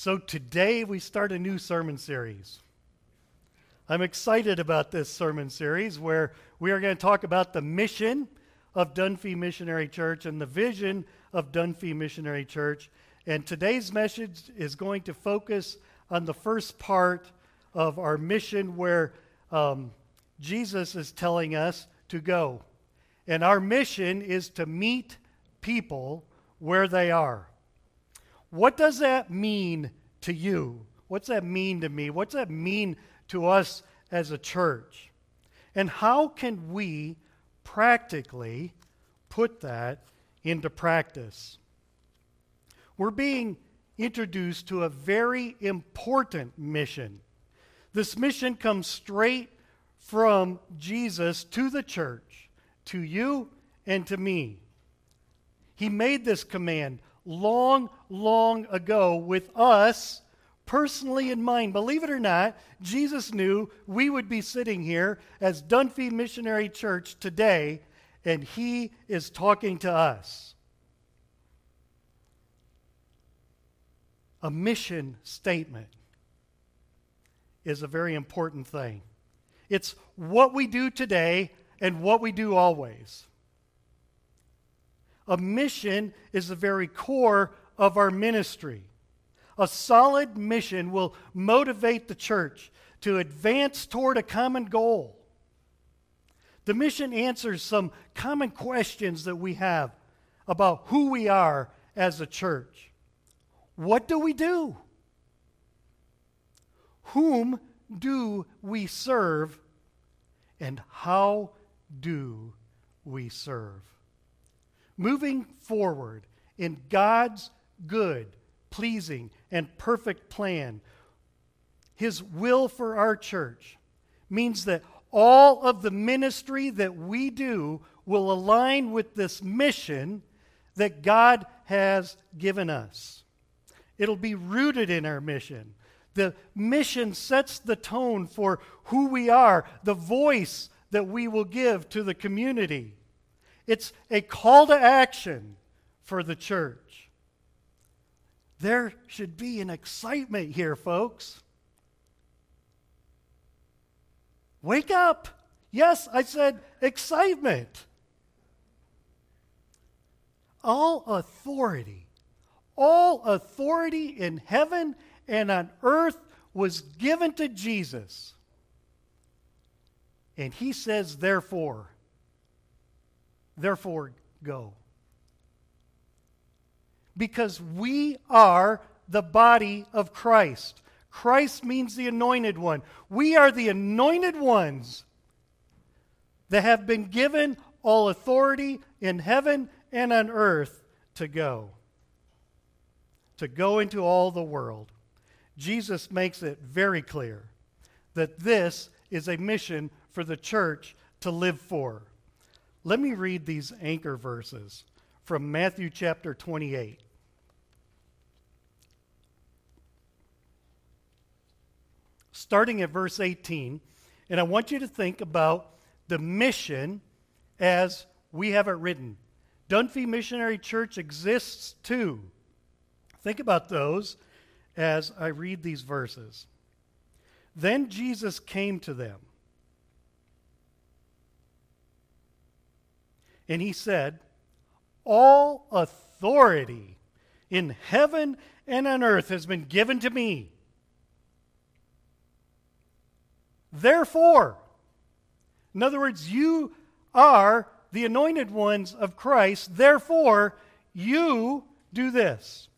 So today we start a new sermon series. I'm excited about this sermon series where we are going to talk about the mission of Dunfee Missionary Church and the vision of Dunfee Missionary Church. And today's message is going to focus on the first part of our mission where um, Jesus is telling us to go. And our mission is to meet people where they are. What does that mean to you? What's that mean to me? What's that mean to us as a church? And how can we practically put that into practice? We're being introduced to a very important mission. This mission comes straight from Jesus to the church, to you and to me. He made this command long, long ago with us personally in mind. Believe it or not, Jesus knew we would be sitting here as Dunfee Missionary Church today, and He is talking to us. A mission statement is a very important thing. It's what we do today and what we do always. A mission is the very core of our ministry. A solid mission will motivate the church to advance toward a common goal. The mission answers some common questions that we have about who we are as a church. What do we do? Whom do we serve? And how do we serve? Moving forward in God's good, pleasing, and perfect plan, His will for our church means that all of the ministry that we do will align with this mission that God has given us. It'll be rooted in our mission. The mission sets the tone for who we are, the voice that we will give to the community. It's a call to action for the church. There should be an excitement here, folks. Wake up. Yes, I said excitement. All authority, all authority in heaven and on earth was given to Jesus. And he says, therefore, Therefore, go. Because we are the body of Christ. Christ means the anointed one. We are the anointed ones that have been given all authority in heaven and on earth to go. To go into all the world. Jesus makes it very clear that this is a mission for the church to live for. Let me read these anchor verses from Matthew chapter 28. Starting at verse 18, and I want you to think about the mission as we have it written. Dunfee Missionary Church exists too. Think about those as I read these verses. Then Jesus came to them And he said, All authority in heaven and on earth has been given to me. Therefore, in other words, you are the anointed ones of Christ. Therefore, you do this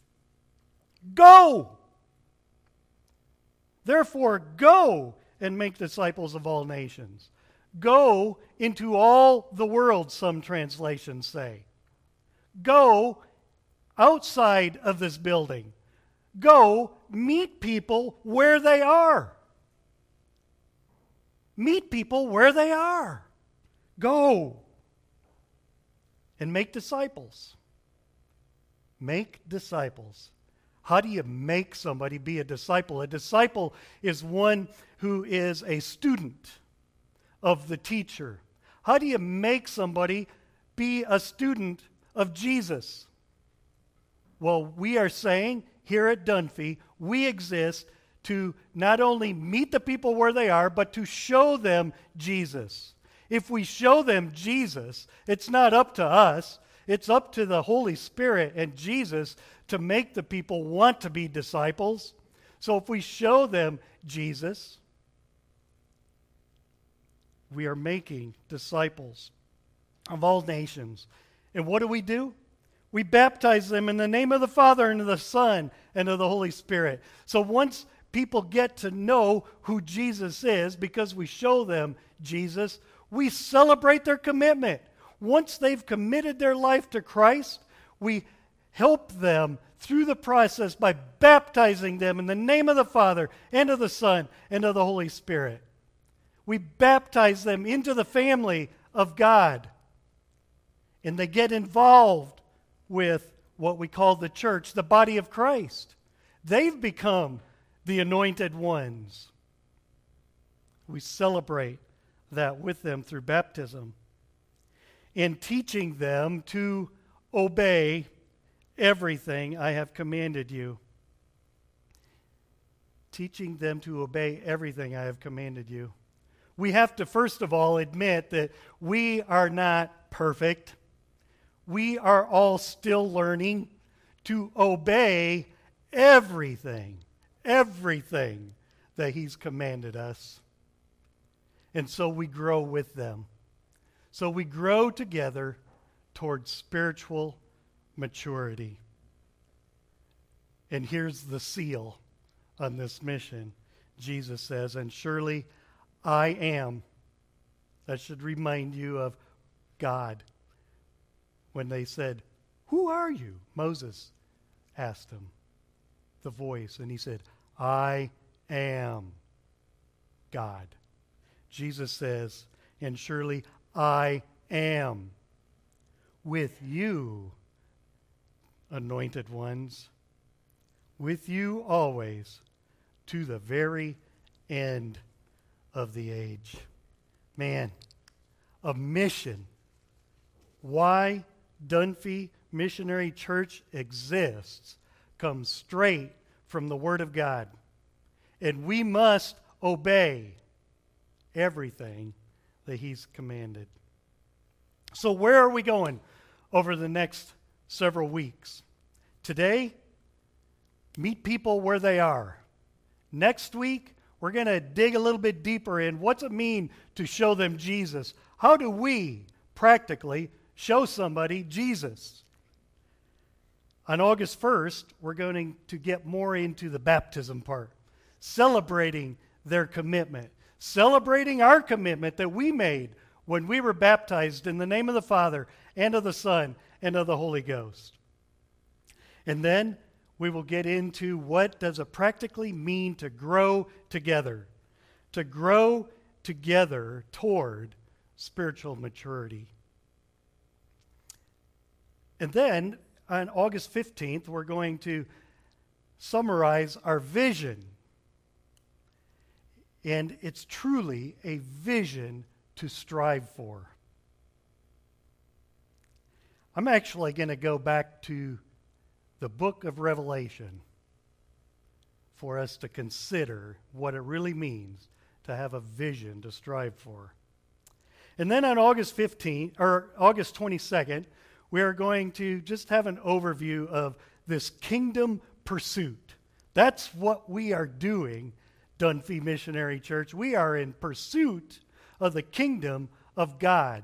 go. Therefore, go and make disciples of all nations. Go into all the world, some translations say. Go outside of this building. Go meet people where they are. Meet people where they are. Go and make disciples. Make disciples. How do you make somebody be a disciple? A disciple is one who is a student of the teacher? How do you make somebody be a student of Jesus? Well, we are saying here at Dunfee, we exist to not only meet the people where they are, but to show them Jesus. If we show them Jesus, it's not up to us, it's up to the Holy Spirit and Jesus to make the people want to be disciples. So if we show them Jesus, we are making disciples of all nations. And what do we do? We baptize them in the name of the Father and of the Son and of the Holy Spirit. So once people get to know who Jesus is because we show them Jesus, we celebrate their commitment. Once they've committed their life to Christ, we help them through the process by baptizing them in the name of the Father and of the Son and of the Holy Spirit. We baptize them into the family of God. And they get involved with what we call the church, the body of Christ. They've become the anointed ones. We celebrate that with them through baptism in teaching them to obey everything I have commanded you. Teaching them to obey everything I have commanded you. We have to, first of all, admit that we are not perfect. We are all still learning to obey everything, everything that He's commanded us. And so we grow with them. So we grow together towards spiritual maturity. And here's the seal on this mission. Jesus says, And surely I am. That should remind you of God. When they said, Who are you? Moses asked him the voice, and he said, I am God. Jesus says, And surely I am with you, anointed ones, with you always to the very end of the age. Man, a mission. Why Dunfee Missionary Church exists comes straight from the Word of God. And we must obey everything that He's commanded. So, where are we going over the next several weeks? Today, meet people where they are. Next week, we're going to dig a little bit deeper in what's it mean to show them Jesus? How do we practically show somebody Jesus? On August 1st, we're going to get more into the baptism part, celebrating their commitment celebrating our commitment that we made when we were baptized in the name of the Father and of the Son and of the Holy Ghost. And then we will get into what does it practically mean to grow together, to grow together toward spiritual maturity. And then on August 15th, we're going to summarize our vision and it's truly a vision to strive for. I'm actually going to go back to the book of Revelation for us to consider what it really means to have a vision to strive for. And then on August 15th or August 22nd, we are going to just have an overview of this kingdom pursuit. That's what we are doing Dunfee Missionary Church. We are in pursuit of the kingdom of God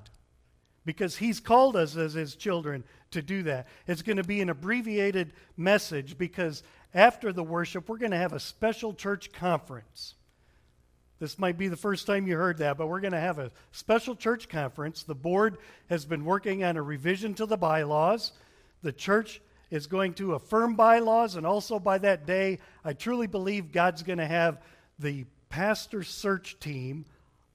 because He's called us as His children to do that. It's going to be an abbreviated message because after the worship, we're going to have a special church conference. This might be the first time you heard that, but we're going to have a special church conference. The board has been working on a revision to the bylaws. The church is going to affirm bylaws, and also by that day, I truly believe God's going to have the pastor search team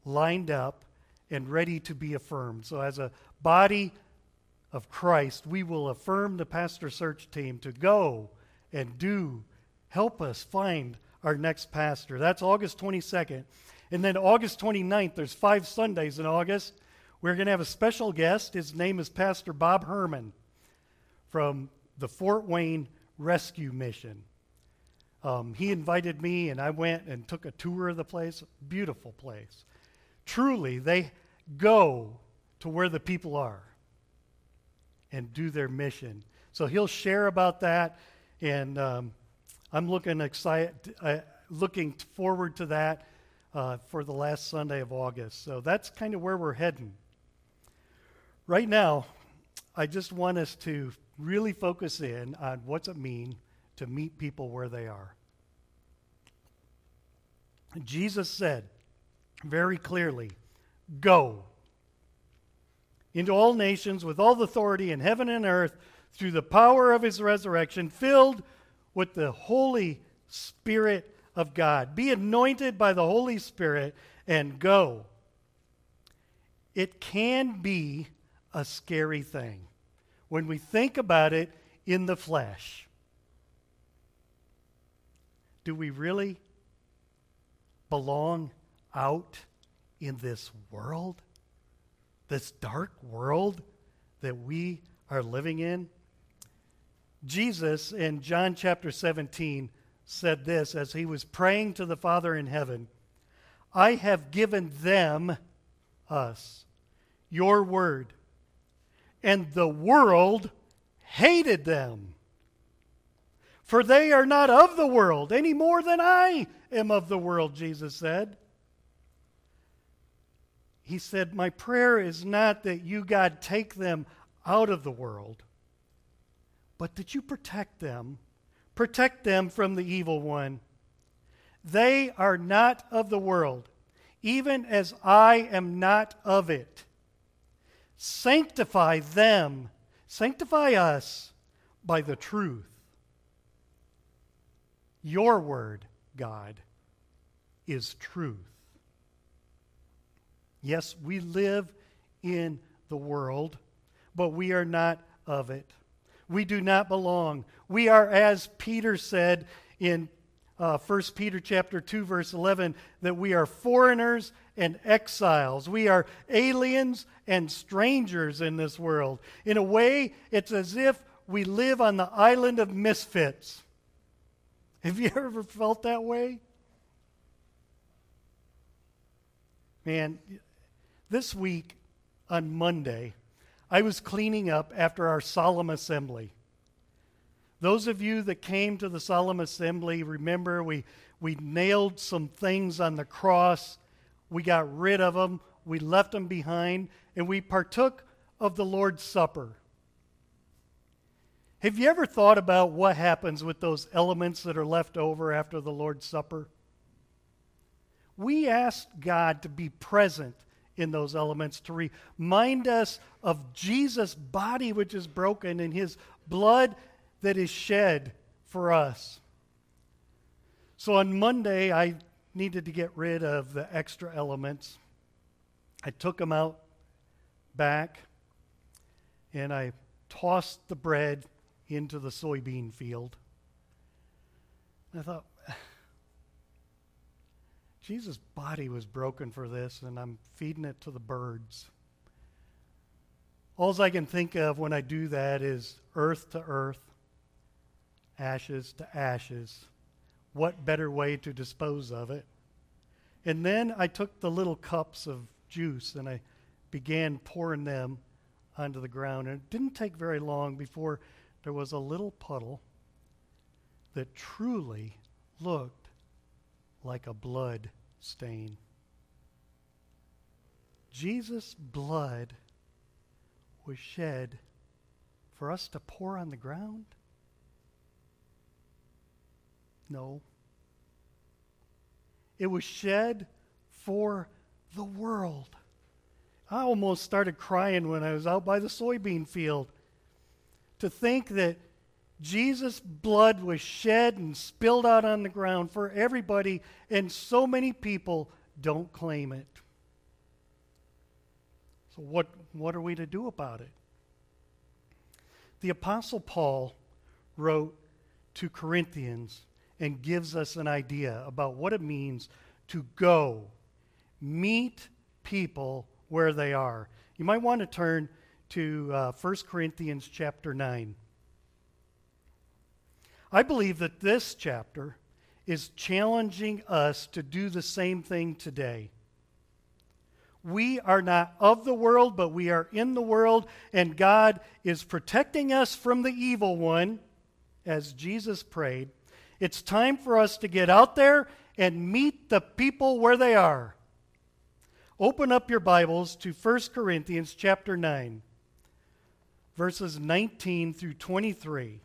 lined up and ready to be affirmed. So, as a body of Christ, we will affirm the pastor search team to go and do, help us find our next pastor. That's August 22nd. And then August 29th, there's five Sundays in August. We're going to have a special guest. His name is Pastor Bob Herman from the Fort Wayne Rescue Mission. Um, he invited me, and I went and took a tour of the place. Beautiful place. Truly, they go to where the people are and do their mission. So he'll share about that, and um, I'm looking excited, uh, looking forward to that uh, for the last Sunday of August. So that's kind of where we're heading. Right now, I just want us to really focus in on what's it mean to meet people where they are. Jesus said very clearly, Go into all nations with all authority in heaven and earth through the power of his resurrection, filled with the Holy Spirit of God. Be anointed by the Holy Spirit and go. It can be a scary thing when we think about it in the flesh. Do we really belong out in this world? This dark world that we are living in? Jesus in John chapter 17 said this as he was praying to the Father in heaven I have given them, us, your word, and the world hated them. For they are not of the world any more than I am of the world, Jesus said. He said, My prayer is not that you, God, take them out of the world, but that you protect them Protect them from the evil one. They are not of the world, even as I am not of it. Sanctify them, sanctify us by the truth. Your word, God, is truth. Yes, we live in the world, but we are not of it. We do not belong. We are, as Peter said in uh, 1 Peter chapter 2, verse 11, that we are foreigners and exiles. We are aliens and strangers in this world. In a way, it's as if we live on the island of misfits. Have you ever felt that way? Man, this week on Monday, I was cleaning up after our solemn assembly. Those of you that came to the solemn assembly, remember we, we nailed some things on the cross. We got rid of them. We left them behind, and we partook of the Lord's Supper. Have you ever thought about what happens with those elements that are left over after the Lord's Supper? We asked God to be present in those elements to remind us of Jesus' body, which is broken, and his blood that is shed for us. So on Monday, I needed to get rid of the extra elements. I took them out back and I tossed the bread into the soybean field. I thought, Jesus' body was broken for this, and I'm feeding it to the birds. All I can think of when I do that is earth to earth, ashes to ashes. What better way to dispose of it? And then I took the little cups of juice and I began pouring them onto the ground. And it didn't take very long before there was a little puddle that truly looked like a blood stain. Jesus' blood was shed for us to pour on the ground? No. It was shed for the world. I almost started crying when I was out by the soybean field to think that Jesus' blood was shed and spilled out on the ground for everybody, and so many people don't claim it. So, what, what are we to do about it? The Apostle Paul wrote to Corinthians and gives us an idea about what it means to go meet people where they are. You might want to turn to uh, 1 Corinthians chapter 9. I believe that this chapter is challenging us to do the same thing today. We are not of the world, but we are in the world, and God is protecting us from the evil one, as Jesus prayed. It's time for us to get out there and meet the people where they are. Open up your Bibles to 1 Corinthians chapter 9, verses 19 through 23,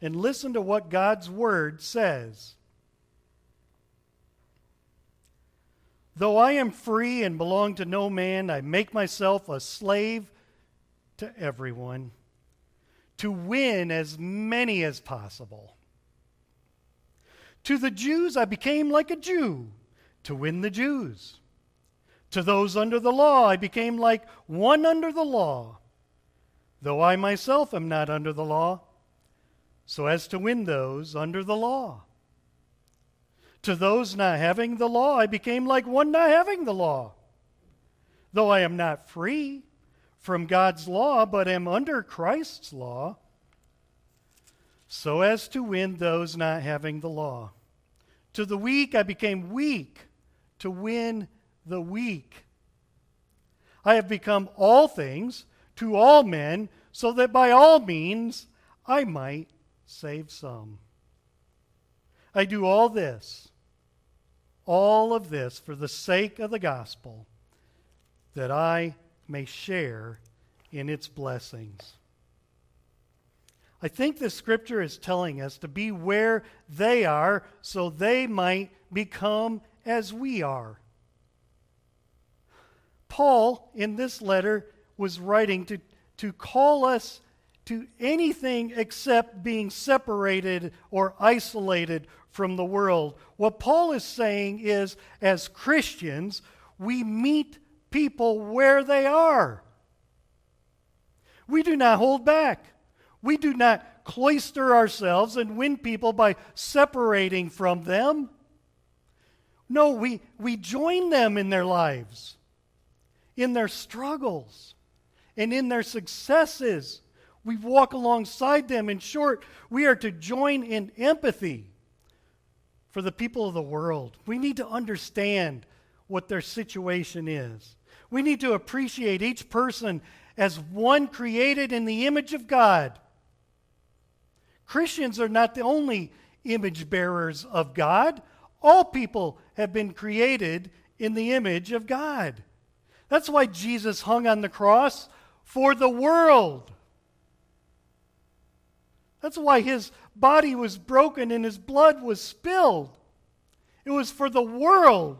and listen to what God's Word says. Though I am free and belong to no man, I make myself a slave to everyone to win as many as possible. To the Jews, I became like a Jew to win the Jews. To those under the law, I became like one under the law, though I myself am not under the law, so as to win those under the law. To those not having the law, I became like one not having the law. Though I am not free from God's law, but am under Christ's law, so as to win those not having the law. To the weak, I became weak to win the weak. I have become all things to all men, so that by all means I might save some. I do all this all of this for the sake of the gospel, that I may share in its blessings. I think the scripture is telling us to be where they are so they might become as we are. Paul, in this letter, was writing to, to call us to anything except being separated or isolated from the world. What Paul is saying is, as Christians, we meet people where they are. We do not hold back. We do not cloister ourselves and win people by separating from them. No, we, we join them in their lives, in their struggles, and in their successes. We walk alongside them. In short, we are to join in empathy for the people of the world. We need to understand what their situation is. We need to appreciate each person as one created in the image of God. Christians are not the only image bearers of God. All people have been created in the image of God. That's why Jesus hung on the cross for the world. That's why his body was broken and his blood was spilled. It was for the world.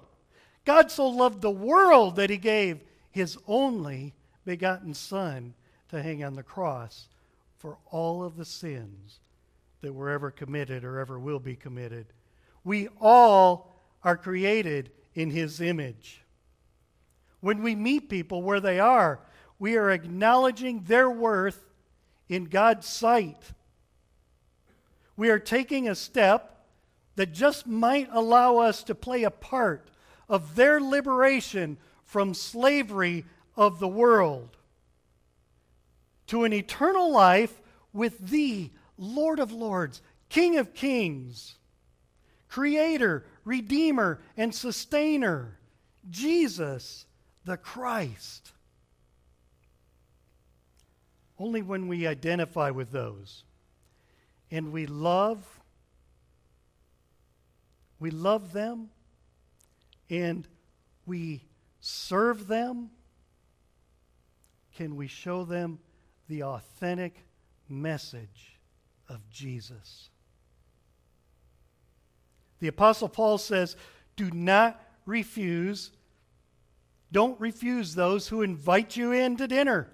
God so loved the world that he gave his only begotten Son to hang on the cross for all of the sins that were ever committed or ever will be committed. We all are created in his image. When we meet people where they are, we are acknowledging their worth in God's sight we are taking a step that just might allow us to play a part of their liberation from slavery of the world to an eternal life with Thee, Lord of Lords, King of Kings, Creator, Redeemer, and Sustainer, Jesus the Christ. Only when we identify with those and we love we love them and we serve them. Can we show them the authentic message of Jesus? The apostle paul says do not refuse. Don't refuse those who invite you in to dinner.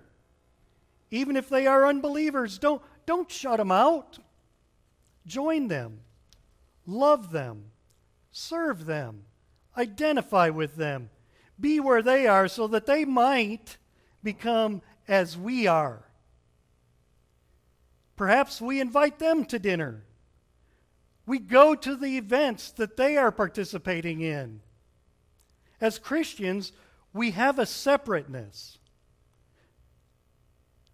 Even if they are unbelievers don't don't shut them out Join them, love them, serve them, identify with them, be where they are so that they might become as we are. Perhaps we invite them to dinner. We go to the events that they are participating in. As Christians, we have a separateness.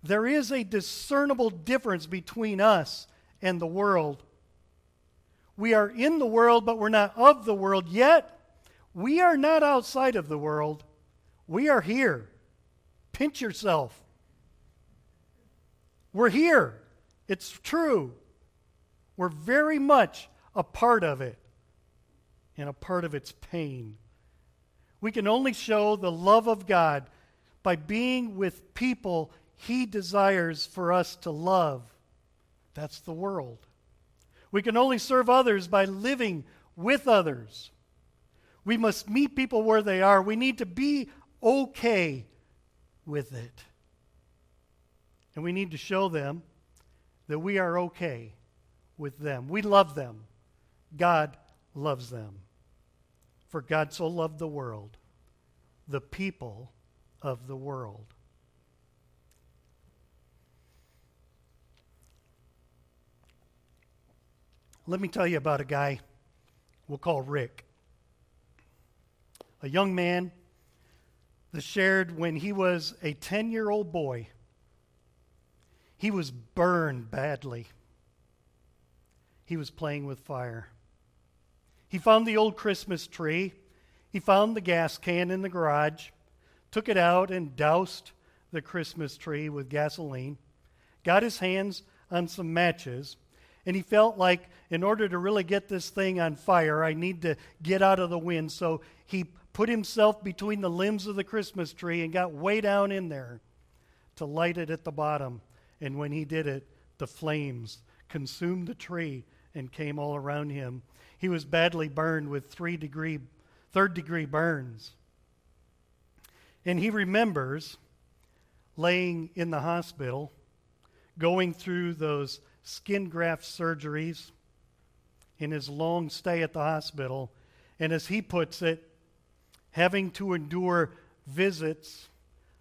There is a discernible difference between us and the world. we are in the world, but we're not of the world. Yet, we are not outside of the world. We are here. Pinch yourself. We're here. It's true. We're very much a part of it and a part of its pain. We can only show the love of God by being with people He desires for us to love. That's the world. We can only serve others by living with others. We must meet people where they are. We need to be okay with it. And we need to show them that we are okay with them. We love them. God loves them. For God so loved the world, the people of the world. Let me tell you about a guy we'll call Rick. A young man that shared when he was a 10 year old boy. He was burned badly. He was playing with fire. He found the old Christmas tree. He found the gas can in the garage, took it out and doused the Christmas tree with gasoline, got his hands on some matches, and he felt like in order to really get this thing on fire, I need to get out of the wind. So he put himself between the limbs of the Christmas tree and got way down in there to light it at the bottom. And when he did it, the flames consumed the tree and came all around him. He was badly burned with three degree, third degree burns. And he remembers laying in the hospital, going through those skin graft surgeries in his long stay at the hospital. And as he puts it, having to endure visits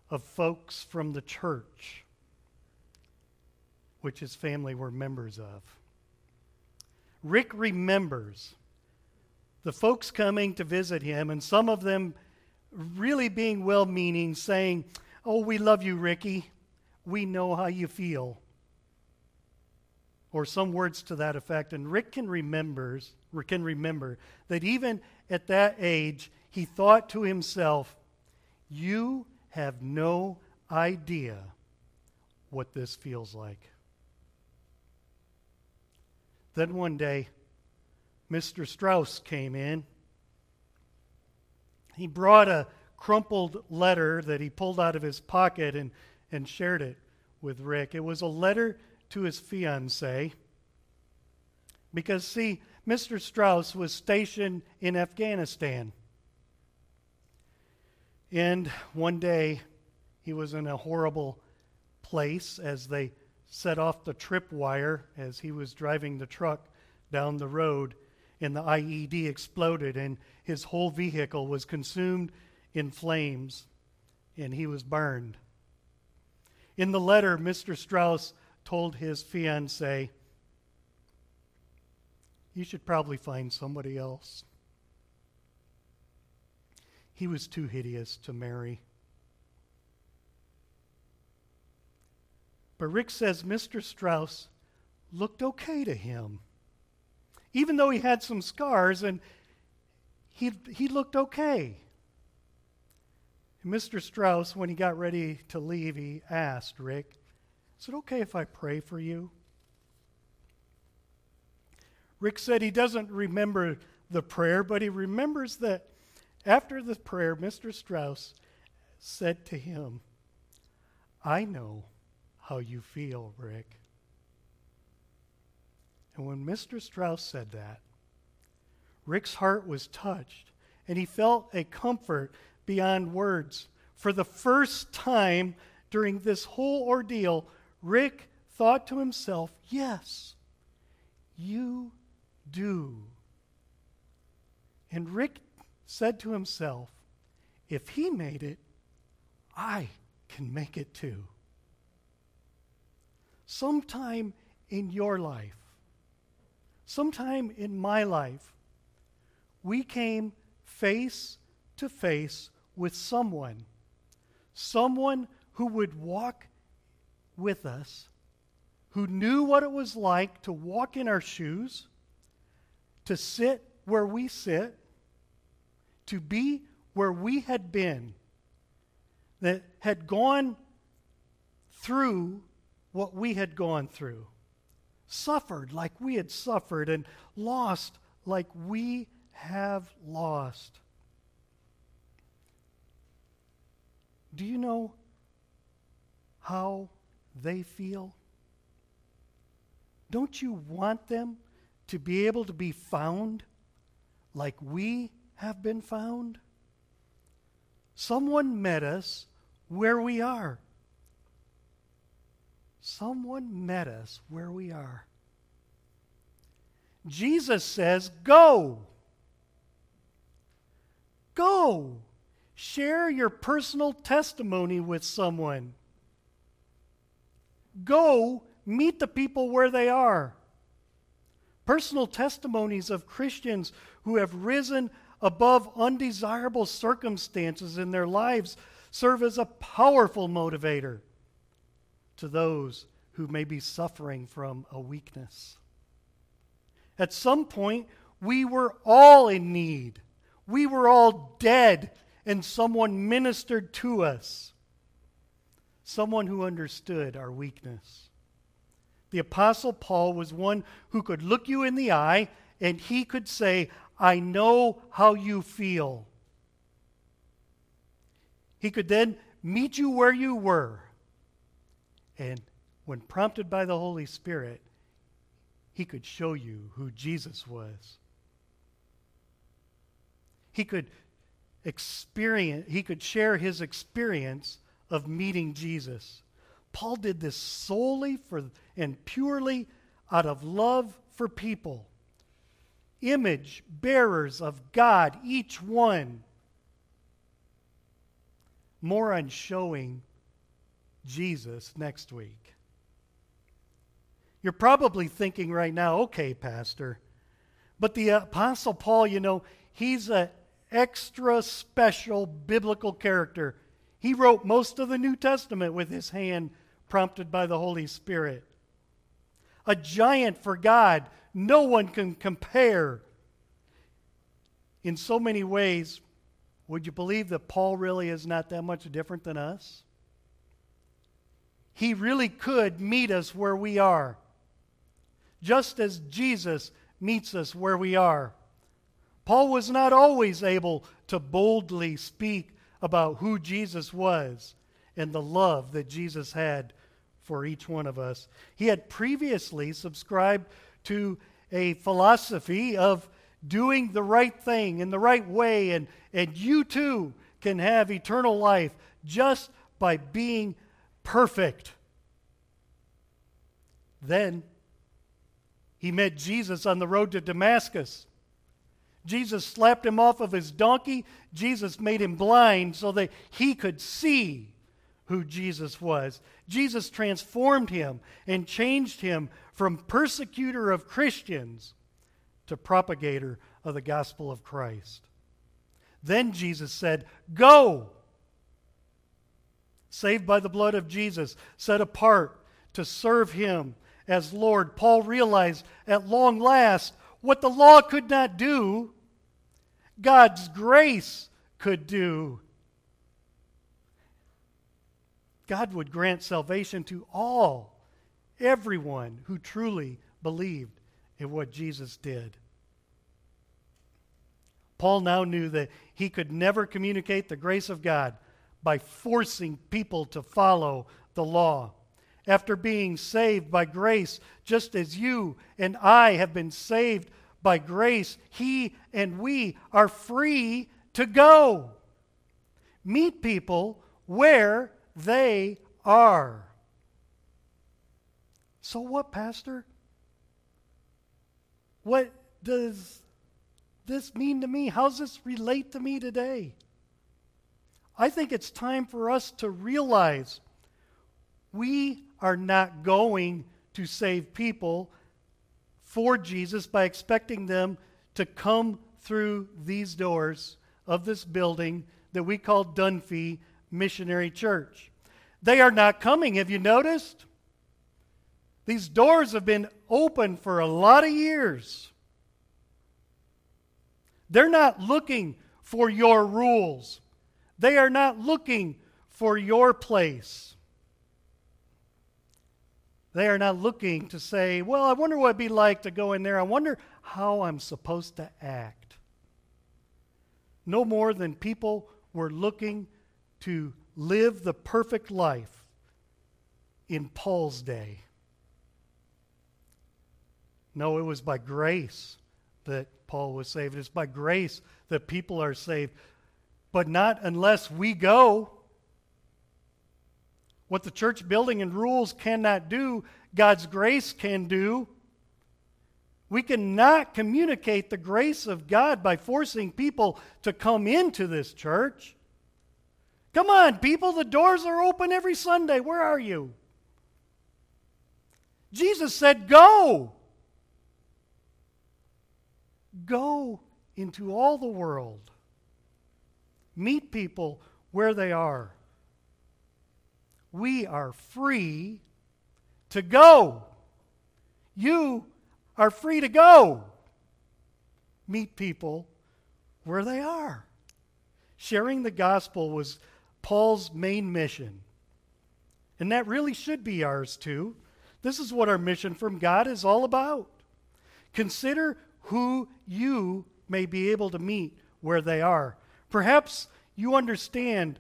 of folks from the church which his family were members of. Rick remembers the folks coming to visit him, and some of them really being well meaning, saying, Oh, we love you, Ricky. We know how you feel. Or some words to that effect. And Rick can, remembers, can remember that even at that age, he thought to himself, You have no idea what this feels like. Then one day, Mr. Strauss came in. He brought a crumpled letter that he pulled out of his pocket and, and shared it with Rick. It was a letter to his fiancee. Because, see, Mr. Strauss was stationed in Afghanistan. And one day, he was in a horrible place as they set off the tripwire as he was driving the truck down the road, and the IED exploded, and his whole vehicle was consumed in flames, and he was burned. In the letter, Mr. Strauss told his fiancee, You should probably find somebody else. He was too hideous to marry. But Rick says Mr. Strauss looked okay to him. Even though he had some scars and he, he looked okay. Mr. Strauss, when he got ready to leave, he asked Rick, Is it okay if I pray for you? Rick said he doesn't remember the prayer, but he remembers that after the prayer, Mr. Strauss said to him, I know how you feel, Rick. And when Mr. Strauss said that, Rick's heart was touched, and he felt a comfort beyond words. For the first time during this whole ordeal, Rick thought to himself, Yes, you do. And Rick said to himself, If he made it, I can make it too sometime in your life, sometime in my life, we came face to face with someone, someone who would walk with us, who knew what it was like to walk in our shoes, to sit where we sit, to be where we had been, that had gone through what we had gone through, suffered like we had suffered, and lost like we have lost. Do you know how they feel? Don't you want them to be able to be found like we have been found? Someone met us where we are. Someone met us where we are. Jesus says, Go. Go. Share your personal testimony with someone. Go meet the people where they are. Personal testimonies of Christians who have risen above undesirable circumstances in their lives serve as a powerful motivator to those who may be suffering from a weakness. At some point, we were all in need. We were all dead, and someone ministered to us. Someone who understood our weakness. The Apostle Paul was one who could look you in the eye and he could say, I know how you feel. He could then meet you where you were. And when prompted by the Holy Spirit, he could show you who Jesus was. He could experience, he could share his experience of meeting Jesus. Paul did this solely for and purely out of love for people. Image bearers of God, each one. More on showing Jesus next week. You're probably thinking right now, okay, Pastor, but the Apostle Paul, you know, he's an extra special biblical character. He wrote most of the New Testament with his hand prompted by the Holy Spirit. A giant for God. No one can compare. In so many ways, would you believe that Paul really is not that much different than us? He really could meet us where we are, just as Jesus meets us where we are. Paul was not always able to boldly speak about who Jesus was and the love that Jesus had for each one of us. He had previously subscribed to a philosophy of doing the right thing in the right way, and, and you too can have eternal life just by being perfect. Then he met Jesus on the road to Damascus. Jesus slapped him off of his donkey. Jesus made him blind so that he could see who Jesus was. Jesus transformed him and changed him from persecutor of Christians to propagator of the gospel of Christ. Then Jesus said, Go! Saved by the blood of Jesus, set apart to serve him as Lord. Paul realized at long last what the law could not do, God's grace could do. God would grant salvation to all, everyone who truly believed in what Jesus did. Paul now knew that he could never communicate the grace of God by forcing people to follow the law. After being saved by grace, just as you and I have been saved by grace, he and we are free to go. Meet people where they are. So, what, Pastor? What does this mean to me? How does this relate to me today? I think it's time for us to realize we are not going to save people for Jesus by expecting them to come through these doors of this building that we call Dunfee Missionary Church. They are not coming. Have you noticed? These doors have been open for a lot of years. They're not looking for your rules, they are not looking for your place. They are not looking to say, Well, I wonder what it'd be like to go in there. I wonder how I'm supposed to act. No more than people were looking to live the perfect life in Paul's day. No, it was by grace that Paul was saved. It's by grace that people are saved, but not unless we go. What the church building and rules cannot do, God's grace can do. We cannot communicate the grace of God by forcing people to come into this church. Come on, people, the doors are open every Sunday. Where are you? Jesus said, Go. Go into all the world. Meet people where they are. We are free to go. You are free to go. Meet people where they are. Sharing the gospel was Paul's main mission. And that really should be ours too. This is what our mission from God is all about. Consider who you may be able to meet where they are. Perhaps you understand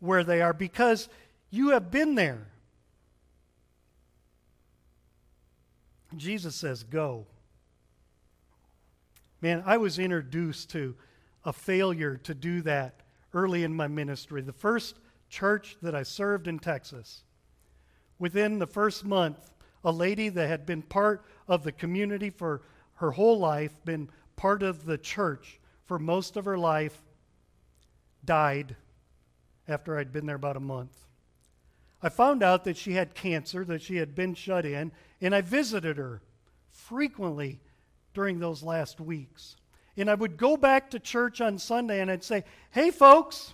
where they are because you have been there. Jesus says, Go. Man, I was introduced to a failure to do that early in my ministry. The first church that I served in Texas, within the first month, a lady that had been part of the community for her whole life, been part of the church for most of her life, died after I'd been there about a month. I found out that she had cancer, that she had been shut in, and I visited her frequently during those last weeks. And I would go back to church on Sunday and I'd say, Hey, folks,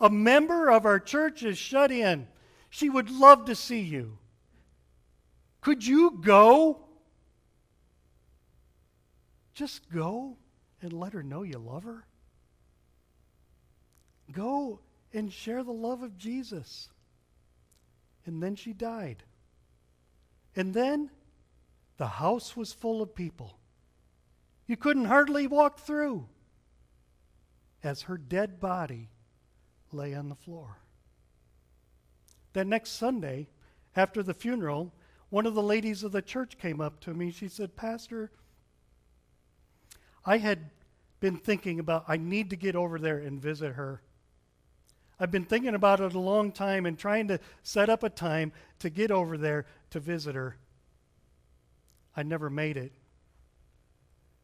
a member of our church is shut in. She would love to see you. Could you go? Just go and let her know you love her. Go and share the love of Jesus. And then she died. And then the house was full of people. You couldn't hardly walk through as her dead body lay on the floor. That next Sunday, after the funeral, one of the ladies of the church came up to me. She said, Pastor, I had been thinking about, I need to get over there and visit her. I've been thinking about it a long time and trying to set up a time to get over there to visit her. I never made it.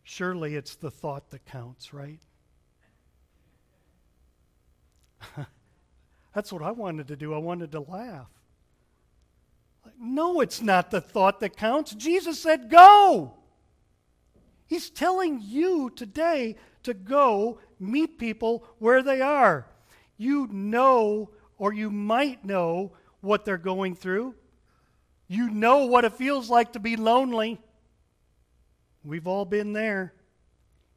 Surely it's the thought that counts, right? That's what I wanted to do. I wanted to laugh. Like, no, it's not the thought that counts. Jesus said, Go. He's telling you today to go meet people where they are. You know, or you might know, what they're going through. You know what it feels like to be lonely. We've all been there.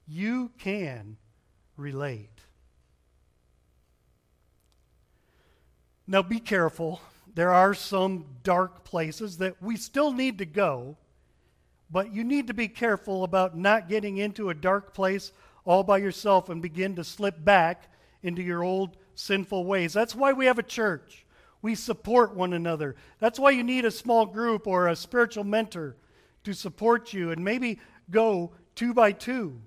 You can relate. Now, be careful. There are some dark places that we still need to go but you need to be careful about not getting into a dark place all by yourself and begin to slip back into your old sinful ways. That's why we have a church. We support one another. That's why you need a small group or a spiritual mentor to support you and maybe go two by two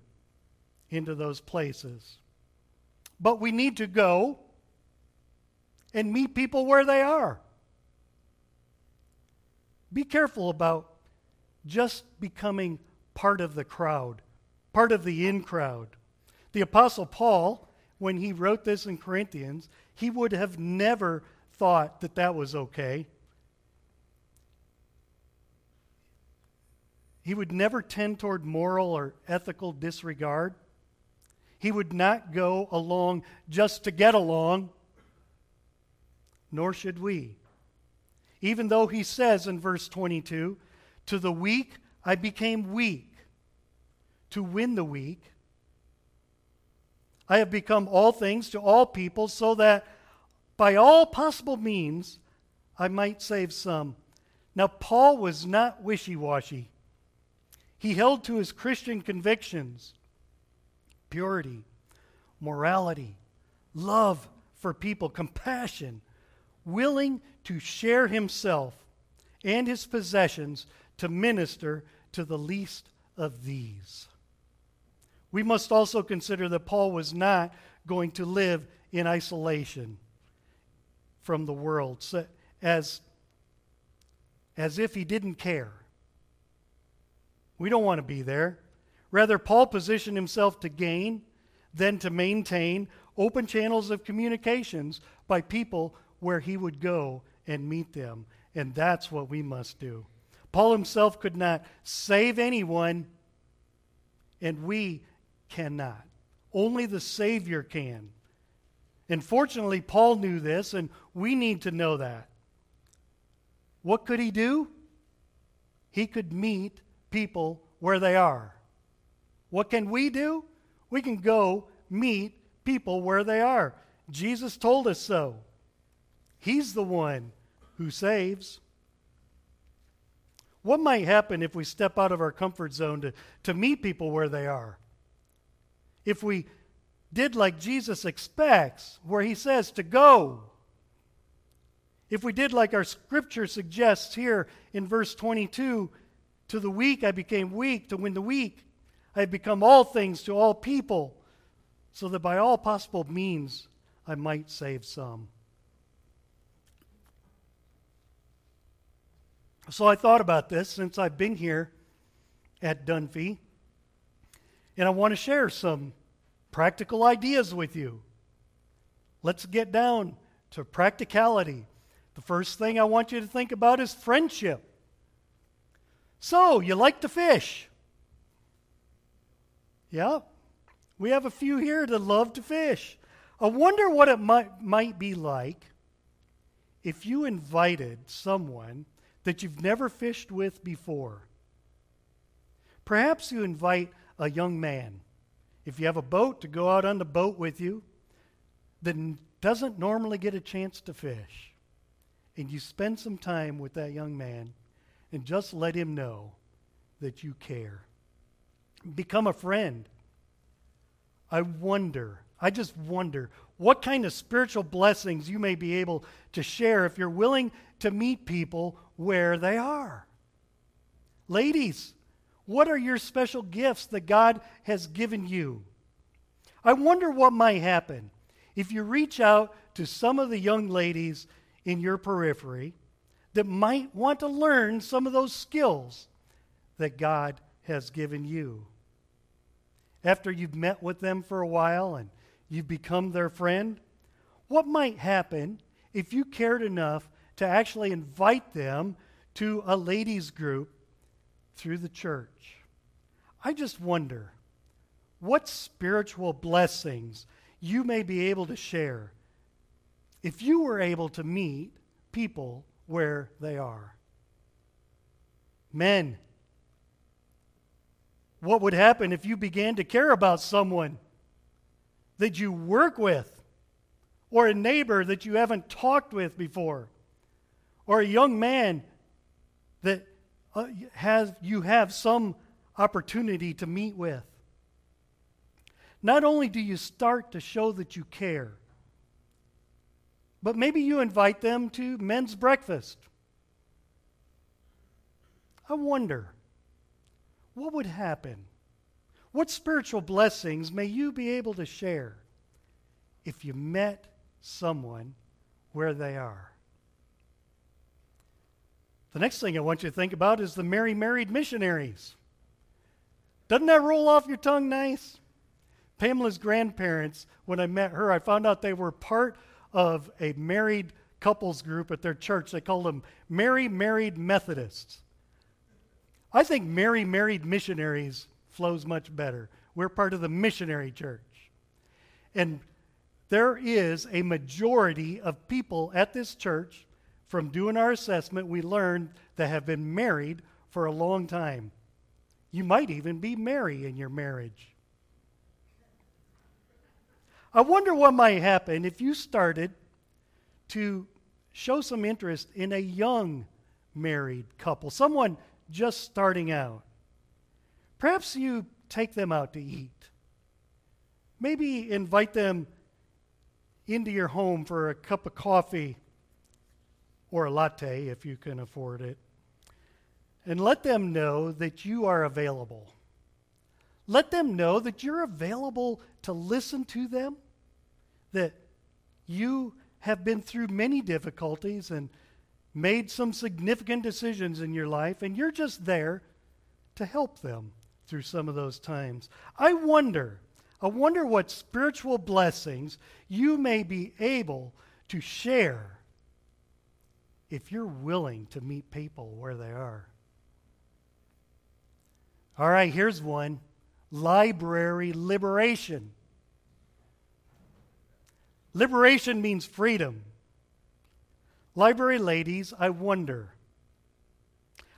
into those places. But we need to go and meet people where they are. Be careful about just becoming part of the crowd, part of the in crowd. The Apostle Paul, when he wrote this in Corinthians, he would have never thought that that was okay. He would never tend toward moral or ethical disregard. He would not go along just to get along, nor should we. Even though he says in verse 22 to the weak, I became weak to win the weak. I have become all things to all people, so that by all possible means I might save some. Now, Paul was not wishy washy. He held to his Christian convictions purity, morality, love for people, compassion, willing to share himself and his possessions to minister to the least of these. We must also consider that Paul was not going to live in isolation from the world as, as if he didn't care. We don't want to be there. Rather, Paul positioned himself to gain, then to maintain open channels of communications by people where he would go and meet them. And that's what we must do. Paul himself could not save anyone, and we cannot. Only the Savior can. And fortunately, Paul knew this, and we need to know that. What could he do? He could meet people where they are. What can we do? We can go meet people where they are. Jesus told us so. He's the one who saves. What might happen if we step out of our comfort zone to, to meet people where they are? If we did like Jesus expects, where he says to go. If we did like our scripture suggests here in verse 22, to the weak I became weak, to win the weak I have become all things to all people, so that by all possible means I might save some. So I thought about this since I've been here at Dunfee, and I want to share some practical ideas with you. Let's get down to practicality. The first thing I want you to think about is friendship. So, you like to fish? Yeah, we have a few here that love to fish. I wonder what it might, might be like if you invited someone that you've never fished with before. Perhaps you invite a young man, if you have a boat, to go out on the boat with you that doesn't normally get a chance to fish. And you spend some time with that young man and just let him know that you care. Become a friend. I wonder, I just wonder what kind of spiritual blessings you may be able to share if you're willing to meet people where they are. Ladies, what are your special gifts that God has given you? I wonder what might happen if you reach out to some of the young ladies in your periphery that might want to learn some of those skills that God has given you. After you've met with them for a while and you've become their friend, what might happen if you cared enough to actually invite them to a ladies' group through the church. I just wonder what spiritual blessings you may be able to share if you were able to meet people where they are. Men, what would happen if you began to care about someone that you work with, or a neighbor that you haven't talked with before? or a young man that uh, you have some opportunity to meet with. Not only do you start to show that you care, but maybe you invite them to men's breakfast. I wonder what would happen? What spiritual blessings may you be able to share if you met someone where they are? The next thing I want you to think about is the Mary married missionaries. Doesn't that roll off your tongue nice? Pamela's grandparents, when I met her, I found out they were part of a married couples group at their church. They called them Mary Married Methodists. I think Mary Married Missionaries flows much better. We're part of the missionary church. And there is a majority of people at this church from doing our assessment, we learned that have been married for a long time. You might even be married in your marriage. I wonder what might happen if you started to show some interest in a young married couple, someone just starting out. Perhaps you take them out to eat. Maybe invite them into your home for a cup of coffee or a latte if you can afford it. And let them know that you are available. Let them know that you're available to listen to them, that you have been through many difficulties and made some significant decisions in your life, and you're just there to help them through some of those times. I wonder, I wonder what spiritual blessings you may be able to share if you're willing to meet people where they are. All right, here's one library liberation. Liberation means freedom. Library ladies, I wonder.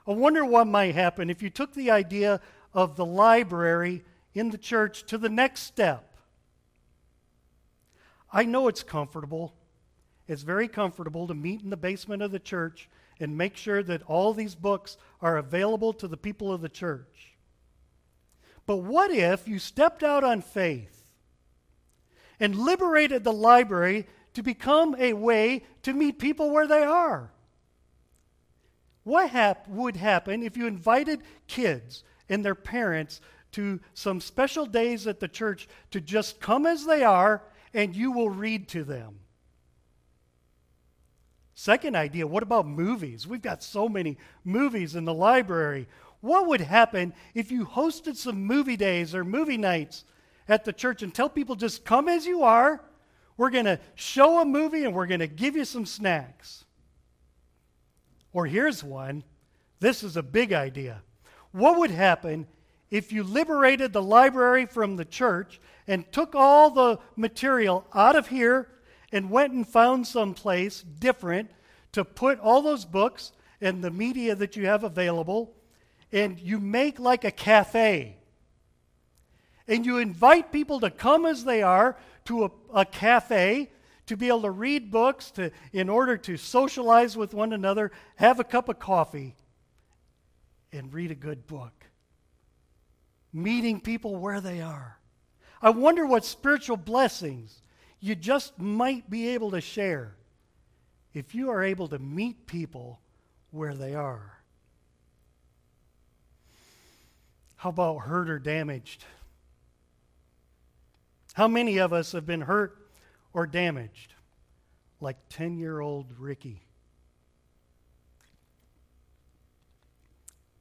I wonder what might happen if you took the idea of the library in the church to the next step. I know it's comfortable. It's very comfortable to meet in the basement of the church and make sure that all these books are available to the people of the church. But what if you stepped out on faith and liberated the library to become a way to meet people where they are. What hap- would happen if you invited kids and their parents to some special days at the church to just come as they are and you will read to them? Second idea what about movies? We've got so many movies in the library. What would happen if you hosted some movie days or movie nights at the church and tell people just come as you are. We're going to show a movie and we're going to give you some snacks. Or here's one. This is a big idea. What would happen if you liberated the library from the church and took all the material out of here and went and found some place different to put all those books and the media that you have available and you make like a cafe and you invite people to come as they are to a, a cafe to be able to read books to, in order to socialize with one another, have a cup of coffee, and read a good book. Meeting people where they are. I wonder what spiritual blessings you just might be able to share if you are able to meet people where they are. How about hurt or damaged? How many of us have been hurt or damaged? Like 10 year old Ricky.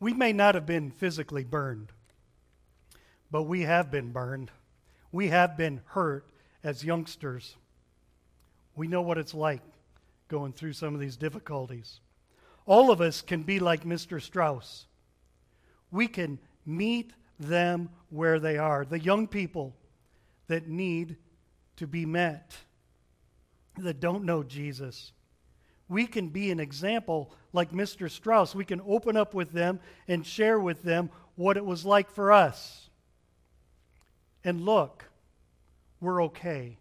We may not have been physically burned, but we have been burned. We have been hurt as youngsters. We know what it's like going through some of these difficulties. All of us can be like Mr. Strauss. We can meet them where they are. The young people that need to be met, that don't know Jesus. We can be an example like Mr. Strauss. We can open up with them and share with them what it was like for us. And look, we're okay,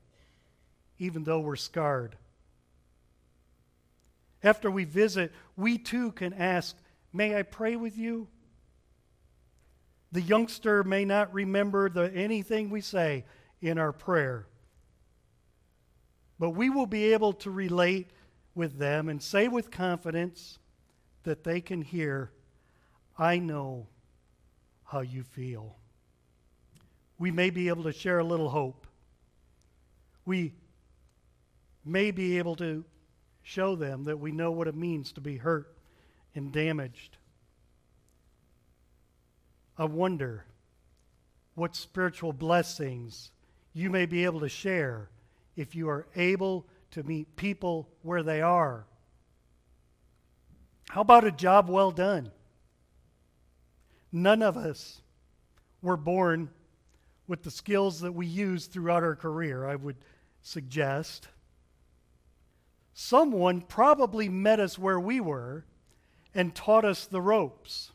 even though we're scarred. After we visit, we too can ask, May I pray with you? The youngster may not remember the, anything we say, in our prayer. But we will be able to relate with them and say with confidence that they can hear, I know how you feel. We may be able to share a little hope. We may be able to show them that we know what it means to be hurt and damaged. I wonder what spiritual blessings you may be able to share if you are able to meet people where they are. How about a job well done? None of us were born with the skills that we use throughout our career, I would suggest. Someone probably met us where we were and taught us the ropes.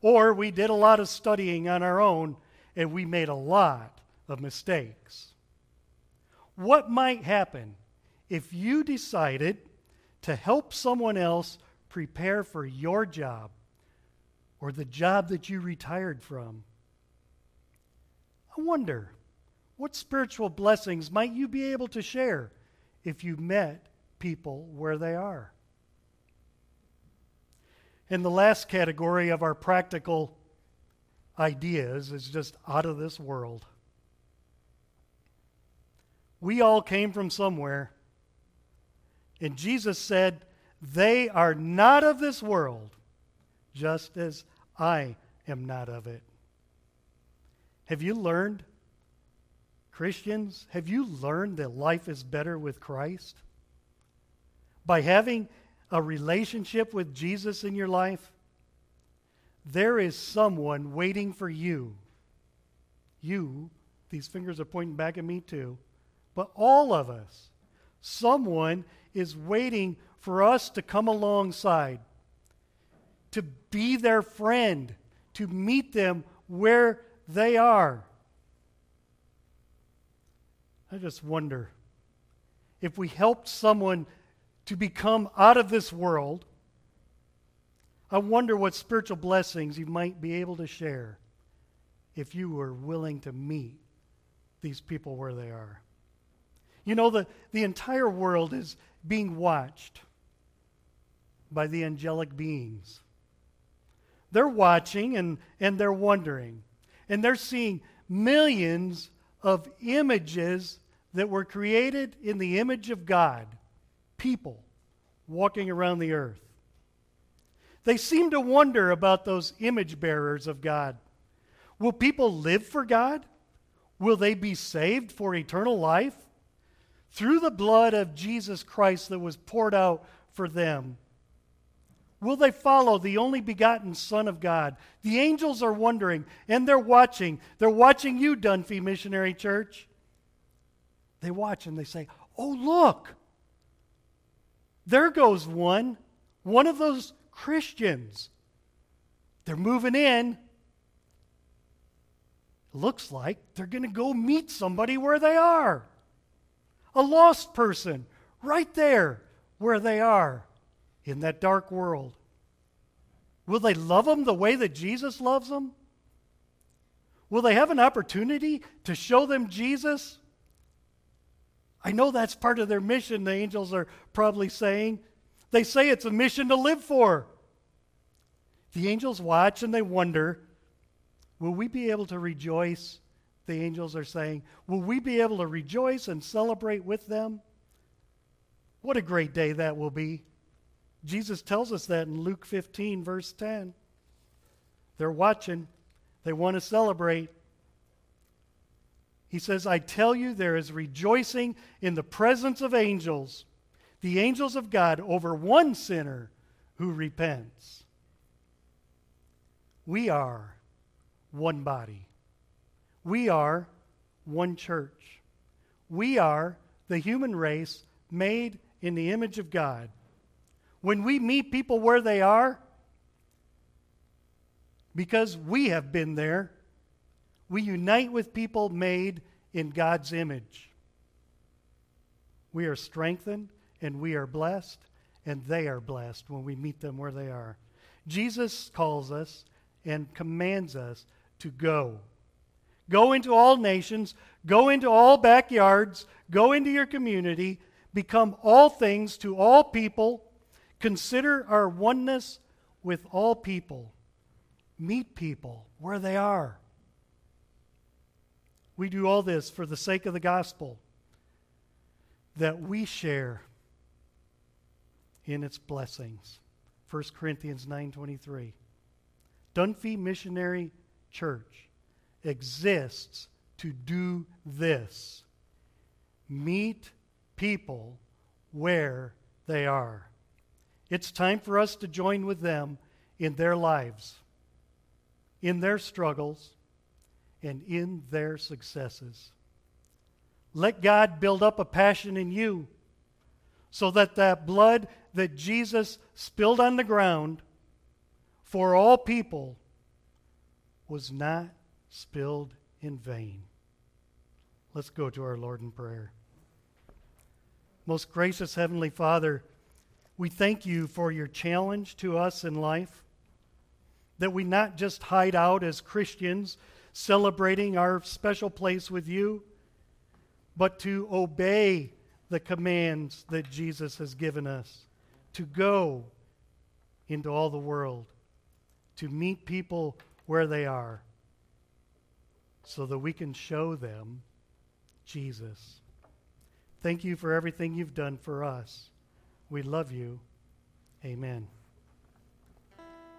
Or we did a lot of studying on our own and we made a lot of mistakes. what might happen if you decided to help someone else prepare for your job or the job that you retired from. I wonder what spiritual blessings might you be able to share if you met people where they are? And the last category of our practical ideas is just out of this world. We all came from somewhere. And Jesus said, They are not of this world, just as I am not of it. Have you learned, Christians, have you learned that life is better with Christ? By having a relationship with Jesus in your life, there is someone waiting for you. You, these fingers are pointing back at me too, but all of us. Someone is waiting for us to come alongside, to be their friend, to meet them where they are. I just wonder if we helped someone to become out of this world, I wonder what spiritual blessings you might be able to share if you were willing to meet these people where they are. You know, the, the entire world is being watched by the angelic beings. They're watching and, and they're wondering. And they're seeing millions of images that were created in the image of God, people walking around the earth. They seem to wonder about those image bearers of God. Will people live for God? Will they be saved for eternal life? Through the blood of Jesus Christ that was poured out for them. Will they follow the only begotten Son of God? The angels are wondering, and they're watching. They're watching you, Dunfee Missionary Church. They watch and they say, Oh, look, there goes one, one of those Christians. They're moving in. Looks like they're going to go meet somebody where they are. A lost person right there where they are in that dark world? Will they love them the way that Jesus loves them? Will they have an opportunity to show them Jesus? I know that's part of their mission, the angels are probably saying. They say it's a mission to live for. The angels watch and they wonder will we be able to rejoice? The angels are saying, will we be able to rejoice and celebrate with them? What a great day that will be. Jesus tells us that in Luke 15, verse 10. They're watching, they want to celebrate. He says, I tell you, there is rejoicing in the presence of angels, the angels of God, over one sinner who repents. We are one body. We are one church. We are the human race made in the image of God. When we meet people where they are, because we have been there, we unite with people made in God's image. We are strengthened and we are blessed, and they are blessed when we meet them where they are. Jesus calls us and commands us to go. Go into all nations, go into all backyards, go into your community, become all things to all people Consider our oneness with all people. Meet people where they are. We do all this for the sake of the gospel that we share in its blessings. 1 Corinthians 9:23. Dunfee Missionary Church exists to do this. Meet people where they are. It's time for us to join with them in their lives, in their struggles, and in their successes. Let God build up a passion in you so that that blood that Jesus spilled on the ground for all people was not spilled in vain. Let's go to our Lord in prayer. Most gracious Heavenly Father, we thank you for your challenge to us in life, that we not just hide out as Christians celebrating our special place with you, but to obey the commands that Jesus has given us to go into all the world, to meet people where they are, so that we can show them Jesus. Thank you for everything you've done for us. We love you. Amen.